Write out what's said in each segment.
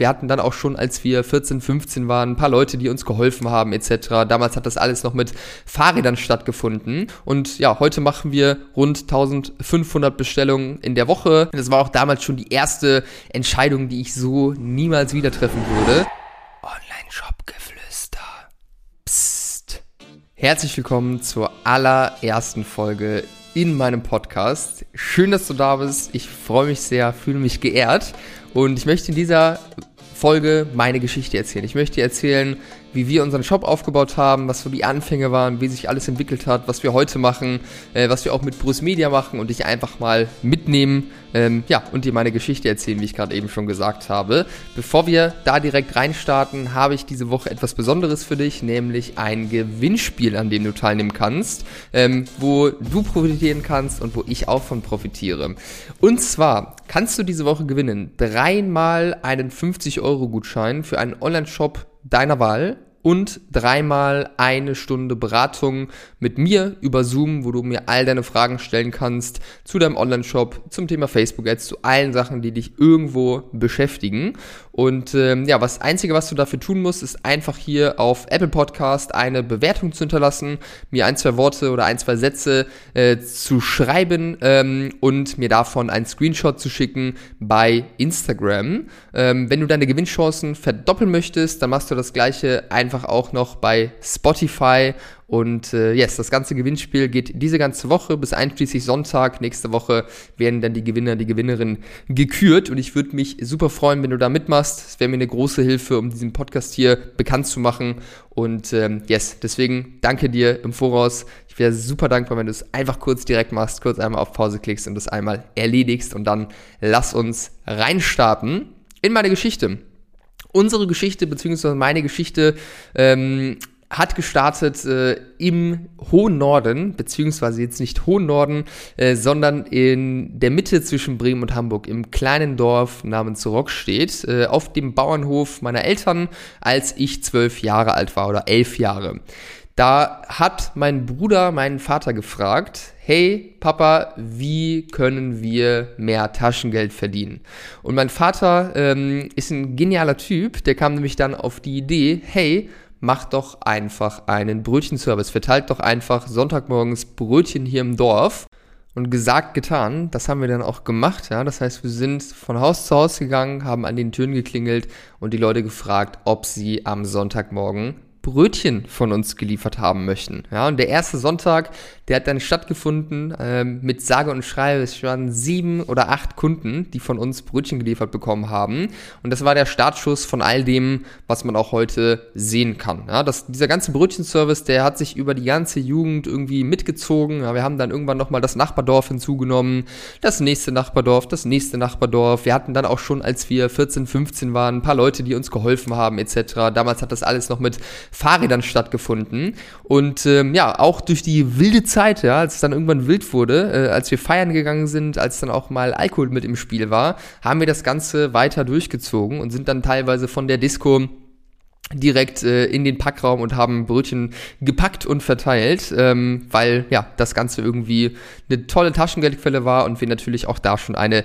wir hatten dann auch schon, als wir 14, 15 waren, ein paar Leute, die uns geholfen haben etc. Damals hat das alles noch mit Fahrrädern stattgefunden. Und ja, heute machen wir rund 1500 Bestellungen in der Woche. Das war auch damals schon die erste Entscheidung, die ich so niemals wieder treffen würde. Online-Shop-Geflüster. Psst. Herzlich willkommen zur allerersten Folge in meinem Podcast. Schön, dass du da bist. Ich freue mich sehr, fühle mich geehrt. Und ich möchte in dieser Folge meine Geschichte erzählen. Ich möchte erzählen, wie wir unseren Shop aufgebaut haben, was so die Anfänge waren, wie sich alles entwickelt hat, was wir heute machen, äh, was wir auch mit Bruce Media machen und dich einfach mal mitnehmen, ähm, ja, und dir meine Geschichte erzählen, wie ich gerade eben schon gesagt habe. Bevor wir da direkt reinstarten, habe ich diese Woche etwas Besonderes für dich, nämlich ein Gewinnspiel, an dem du teilnehmen kannst, ähm, wo du profitieren kannst und wo ich auch von profitiere. Und zwar kannst du diese Woche gewinnen dreimal einen 50-Euro-Gutschein für einen Online-Shop deiner Wahl und dreimal eine Stunde Beratung mit mir über Zoom, wo du mir all deine Fragen stellen kannst zu deinem Online-Shop, zum Thema Facebook-Ads, zu allen Sachen, die dich irgendwo beschäftigen. Und ähm, ja, was Einzige, was du dafür tun musst, ist einfach hier auf Apple Podcast eine Bewertung zu hinterlassen, mir ein, zwei Worte oder ein, zwei Sätze äh, zu schreiben ähm, und mir davon einen Screenshot zu schicken bei Instagram. Ähm, wenn du deine Gewinnchancen verdoppeln möchtest, dann machst du das gleiche einfach auch noch bei Spotify und äh, yes, das ganze Gewinnspiel geht diese ganze Woche bis einschließlich Sonntag. Nächste Woche werden dann die Gewinner, die Gewinnerinnen gekürt. Und ich würde mich super freuen, wenn du da mitmachst. Es wäre mir eine große Hilfe, um diesen Podcast hier bekannt zu machen. Und ähm, yes, deswegen danke dir im Voraus. Ich wäre super dankbar, wenn du es einfach kurz direkt machst, kurz einmal auf Pause klickst und das einmal erledigst. Und dann lass uns reinstarten in meine Geschichte. Unsere Geschichte, beziehungsweise meine Geschichte, ähm, hat gestartet äh, im hohen Norden, beziehungsweise jetzt nicht hohen Norden, äh, sondern in der Mitte zwischen Bremen und Hamburg, im kleinen Dorf namens Rockstedt, äh, auf dem Bauernhof meiner Eltern, als ich zwölf Jahre alt war oder elf Jahre. Da hat mein Bruder meinen Vater gefragt, hey Papa, wie können wir mehr Taschengeld verdienen? Und mein Vater ähm, ist ein genialer Typ, der kam nämlich dann auf die Idee, hey, mach doch einfach einen Brötchenservice. Verteilt doch einfach Sonntagmorgens Brötchen hier im Dorf. Und gesagt, getan, das haben wir dann auch gemacht, ja. Das heißt, wir sind von Haus zu Haus gegangen, haben an den Türen geklingelt und die Leute gefragt, ob sie am Sonntagmorgen Brötchen von uns geliefert haben möchten. Ja, und der erste Sonntag, der hat dann stattgefunden ähm, mit sage und schreibe. Es waren sieben oder acht Kunden, die von uns Brötchen geliefert bekommen haben. Und das war der Startschuss von all dem, was man auch heute sehen kann. Ja, das, dieser ganze Brötchenservice, der hat sich über die ganze Jugend irgendwie mitgezogen. Ja, wir haben dann irgendwann nochmal das Nachbardorf hinzugenommen, das nächste Nachbardorf, das nächste Nachbardorf. Wir hatten dann auch schon, als wir 14, 15 waren, ein paar Leute, die uns geholfen haben etc. Damals hat das alles noch mit Fahrrädern stattgefunden. Und ähm, ja, auch durch die wilde Zeit, ja, als es dann irgendwann wild wurde, äh, als wir feiern gegangen sind, als dann auch mal Alkohol mit im Spiel war, haben wir das Ganze weiter durchgezogen und sind dann teilweise von der Disco direkt äh, in den Packraum und haben Brötchen gepackt und verteilt, ähm, weil ja das Ganze irgendwie eine tolle Taschengeldquelle war und wir natürlich auch da schon eine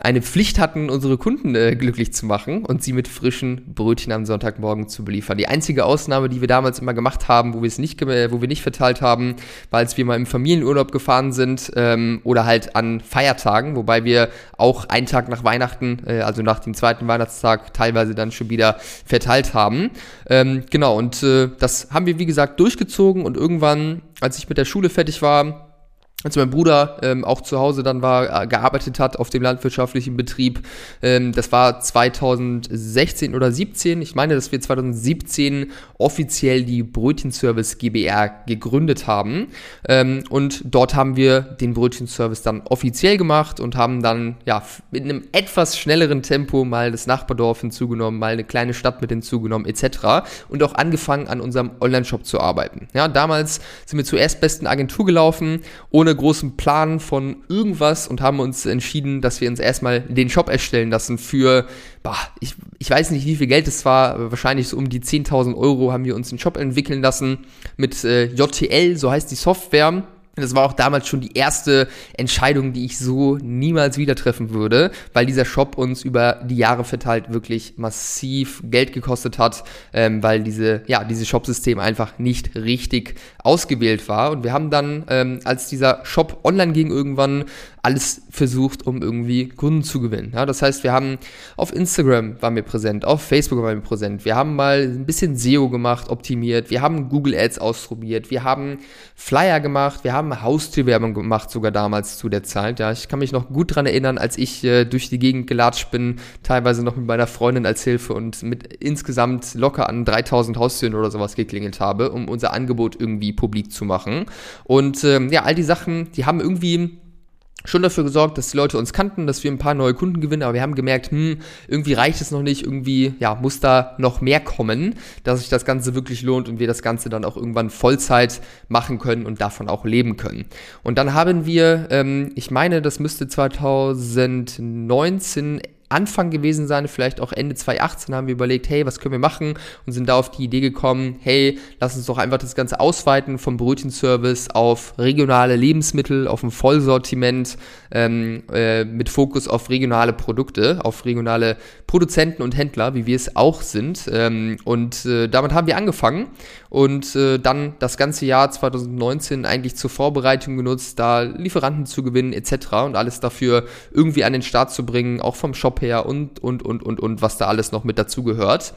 eine Pflicht hatten, unsere Kunden äh, glücklich zu machen und sie mit frischen Brötchen am Sonntagmorgen zu beliefern. Die einzige Ausnahme, die wir damals immer gemacht haben, wo wir es nicht, wo wir nicht verteilt haben, war, als wir mal im Familienurlaub gefahren sind ähm, oder halt an Feiertagen, wobei wir auch einen Tag nach Weihnachten, äh, also nach dem zweiten Weihnachtstag, teilweise dann schon wieder verteilt haben. Ähm, genau, und äh, das haben wir, wie gesagt, durchgezogen und irgendwann, als ich mit der Schule fertig war, als mein Bruder ähm, auch zu Hause dann war, äh, gearbeitet hat auf dem landwirtschaftlichen Betrieb. Ähm, das war 2016 oder 17. Ich meine, dass wir 2017 offiziell die Brötchenservice GBR gegründet haben. Ähm, und dort haben wir den Brötchenservice dann offiziell gemacht und haben dann ja mit einem etwas schnelleren Tempo mal das Nachbardorf hinzugenommen, mal eine kleine Stadt mit hinzugenommen etc. Und auch angefangen an unserem Online-Shop zu arbeiten. Ja, damals sind wir zur erstbesten Agentur gelaufen, ohne ohne großen Plan von irgendwas und haben uns entschieden, dass wir uns erstmal den Shop erstellen lassen für, bah, ich, ich weiß nicht, wie viel Geld es war, aber wahrscheinlich so um die 10.000 Euro haben wir uns einen Shop entwickeln lassen mit äh, JTL, so heißt die Software. Das war auch damals schon die erste Entscheidung, die ich so niemals wieder treffen würde, weil dieser Shop uns über die Jahre verteilt wirklich massiv Geld gekostet hat, ähm, weil diese, ja, dieses Shopsystem einfach nicht richtig ausgewählt war. Und wir haben dann, ähm, als dieser Shop online ging, irgendwann alles versucht, um irgendwie Kunden zu gewinnen. Ja, das heißt, wir haben auf Instagram waren wir präsent, auf Facebook waren wir präsent, wir haben mal ein bisschen SEO gemacht, optimiert, wir haben Google Ads ausprobiert, wir haben Flyer gemacht, wir haben Haustürwerbung gemacht, sogar damals zu der Zeit. Ja, ich kann mich noch gut dran erinnern, als ich äh, durch die Gegend gelatscht bin, teilweise noch mit meiner Freundin als Hilfe und mit insgesamt locker an 3000 Haustüren oder sowas geklingelt habe, um unser Angebot irgendwie publik zu machen. Und ähm, ja, all die Sachen, die haben irgendwie schon dafür gesorgt, dass die Leute uns kannten, dass wir ein paar neue Kunden gewinnen, aber wir haben gemerkt, hm, irgendwie reicht es noch nicht, irgendwie, ja, muss da noch mehr kommen, dass sich das Ganze wirklich lohnt und wir das Ganze dann auch irgendwann Vollzeit machen können und davon auch leben können. Und dann haben wir, ähm, ich meine, das müsste 2019 Anfang gewesen sein, vielleicht auch Ende 2018 haben wir überlegt, hey, was können wir machen und sind da auf die Idee gekommen, hey, lass uns doch einfach das Ganze ausweiten vom Brötchenservice auf regionale Lebensmittel, auf ein Vollsortiment ähm, äh, mit Fokus auf regionale Produkte, auf regionale Produzenten und Händler, wie wir es auch sind. Ähm, und äh, damit haben wir angefangen und äh, dann das ganze Jahr 2019 eigentlich zur Vorbereitung genutzt, da Lieferanten zu gewinnen etc. und alles dafür irgendwie an den Start zu bringen, auch vom Shop her und, und, und, und, und, was da alles noch mit dazu gehört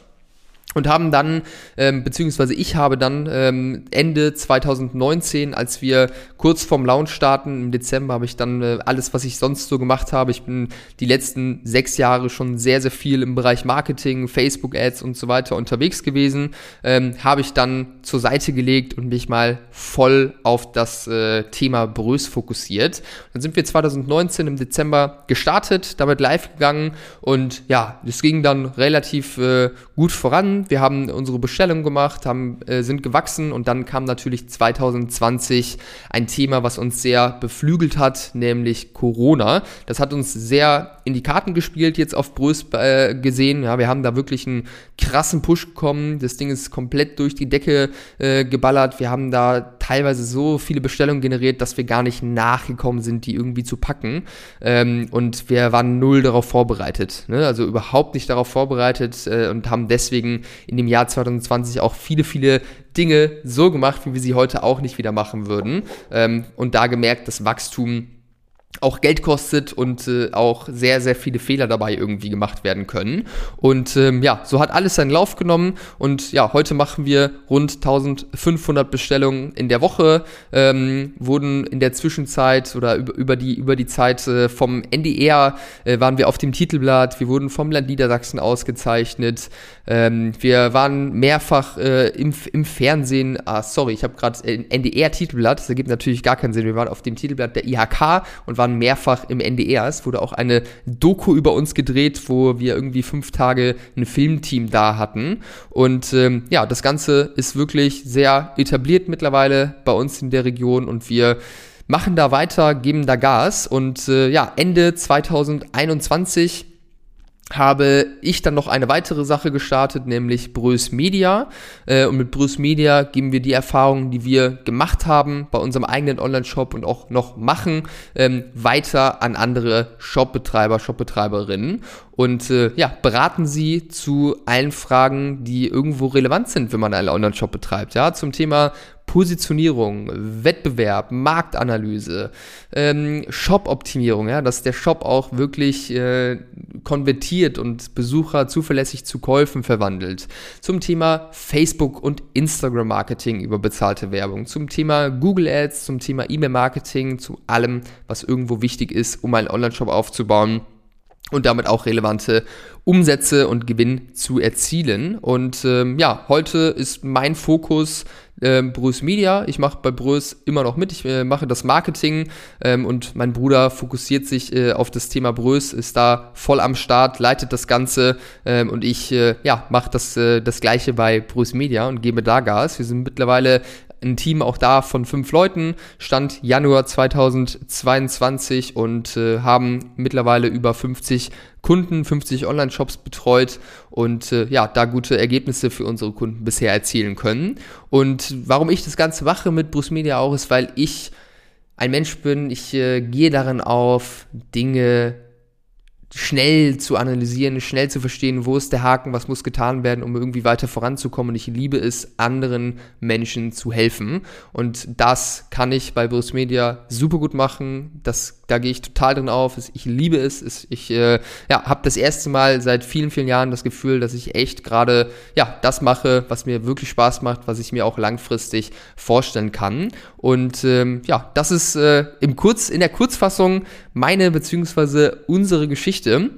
und haben dann, ähm, beziehungsweise ich habe dann ähm, Ende 2019, als wir kurz vorm Launch starten, im Dezember habe ich dann äh, alles, was ich sonst so gemacht habe. Ich bin die letzten sechs Jahre schon sehr, sehr viel im Bereich Marketing, Facebook-Ads und so weiter unterwegs gewesen. Ähm, habe ich dann zur Seite gelegt und mich mal voll auf das äh, Thema Brös fokussiert. Dann sind wir 2019 im Dezember gestartet, damit live gegangen und ja, es ging dann relativ äh, gut voran wir haben unsere Bestellung gemacht, haben, äh, sind gewachsen und dann kam natürlich 2020 ein Thema, was uns sehr beflügelt hat, nämlich Corona. Das hat uns sehr in die Karten gespielt, jetzt auf Brös äh, gesehen. Ja, wir haben da wirklich einen krassen Push bekommen. Das Ding ist komplett durch die Decke äh, geballert. Wir haben da teilweise so viele Bestellungen generiert, dass wir gar nicht nachgekommen sind, die irgendwie zu packen. Ähm, und wir waren null darauf vorbereitet. Ne? Also überhaupt nicht darauf vorbereitet äh, und haben deswegen in dem Jahr 2020 auch viele, viele Dinge so gemacht, wie wir sie heute auch nicht wieder machen würden. Ähm, und da gemerkt, dass Wachstum auch Geld kostet und äh, auch sehr, sehr viele Fehler dabei irgendwie gemacht werden können. Und ähm, ja, so hat alles seinen Lauf genommen. Und ja, heute machen wir rund 1500 Bestellungen in der Woche, ähm, wurden in der Zwischenzeit oder über, über die, über die Zeit äh, vom NDR äh, waren wir auf dem Titelblatt, wir wurden vom Land Niedersachsen ausgezeichnet, ähm, wir waren mehrfach äh, im, im Fernsehen, ah sorry, ich habe gerade NDR-Titelblatt, das ergibt natürlich gar keinen Sinn, wir waren auf dem Titelblatt der IHK und waren waren mehrfach im NDR. Es wurde auch eine Doku über uns gedreht, wo wir irgendwie fünf Tage ein Filmteam da hatten. Und ähm, ja, das Ganze ist wirklich sehr etabliert mittlerweile bei uns in der Region und wir machen da weiter, geben da Gas. Und äh, ja, Ende 2021 habe ich dann noch eine weitere Sache gestartet, nämlich Brös Media. Äh, und mit Brös Media geben wir die Erfahrungen, die wir gemacht haben bei unserem eigenen Online-Shop und auch noch machen, ähm, weiter an andere Shopbetreiber, Shopbetreiberinnen und äh, ja, beraten sie zu allen Fragen, die irgendwo relevant sind, wenn man einen Online-Shop betreibt. Ja, zum Thema Positionierung, Wettbewerb, Marktanalyse, ähm, Shop-Optimierung, ja, dass der Shop auch wirklich äh, konvertiert und Besucher zuverlässig zu Käufen verwandelt. Zum Thema Facebook und Instagram-Marketing über bezahlte Werbung, zum Thema Google Ads, zum Thema E-Mail-Marketing, zu allem, was irgendwo wichtig ist, um einen Online-Shop aufzubauen und damit auch relevante Umsätze und Gewinn zu erzielen. Und ähm, ja, heute ist mein Fokus ähm, Brös Media. Ich mache bei Brös immer noch mit. Ich äh, mache das Marketing ähm, und mein Bruder fokussiert sich äh, auf das Thema Brös, ist da voll am Start, leitet das Ganze ähm, und ich äh, ja, mache das, äh, das gleiche bei Brös Media und gebe da Gas. Wir sind mittlerweile ein Team auch da von fünf Leuten, stand Januar 2022 und äh, haben mittlerweile über 50 Kunden, 50 Online-Shops betreut und äh, ja, da gute Ergebnisse für unsere Kunden bisher erzielen können. Und warum ich das Ganze mache mit Bruce Media auch, ist, weil ich ein Mensch bin. Ich äh, gehe darin auf, Dinge schnell zu analysieren, schnell zu verstehen, wo ist der Haken, was muss getan werden, um irgendwie weiter voranzukommen. Und ich liebe es, anderen Menschen zu helfen. Und das kann ich bei Bruce Media super gut machen. Das, da gehe ich total drin auf. Ich liebe es. Ich äh, ja, habe das erste Mal seit vielen, vielen Jahren das Gefühl, dass ich echt gerade ja, das mache, was mir wirklich Spaß macht, was ich mir auch langfristig vorstellen kann. Und ähm, ja, das ist äh, im Kurz, in der Kurzfassung meine bzw. unsere Geschichte.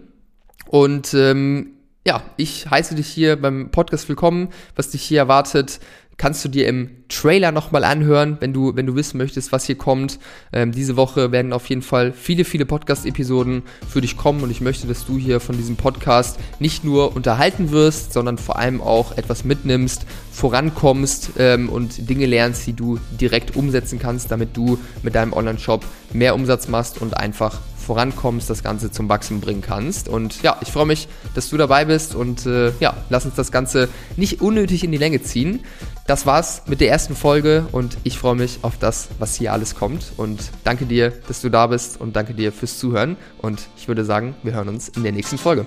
Und ähm, ja, ich heiße dich hier beim Podcast willkommen. Was dich hier erwartet, kannst du dir im Trailer nochmal anhören, wenn du, wenn du wissen möchtest, was hier kommt. Ähm, diese Woche werden auf jeden Fall viele, viele Podcast-Episoden für dich kommen und ich möchte, dass du hier von diesem Podcast nicht nur unterhalten wirst, sondern vor allem auch etwas mitnimmst, vorankommst ähm, und Dinge lernst, die du direkt umsetzen kannst, damit du mit deinem Online-Shop mehr Umsatz machst und einfach vorankommst, das Ganze zum Wachsen bringen kannst. Und ja, ich freue mich, dass du dabei bist und äh, ja, lass uns das Ganze nicht unnötig in die Länge ziehen. Das war's mit der ersten Folge und ich freue mich auf das, was hier alles kommt. Und danke dir, dass du da bist und danke dir fürs Zuhören. Und ich würde sagen, wir hören uns in der nächsten Folge.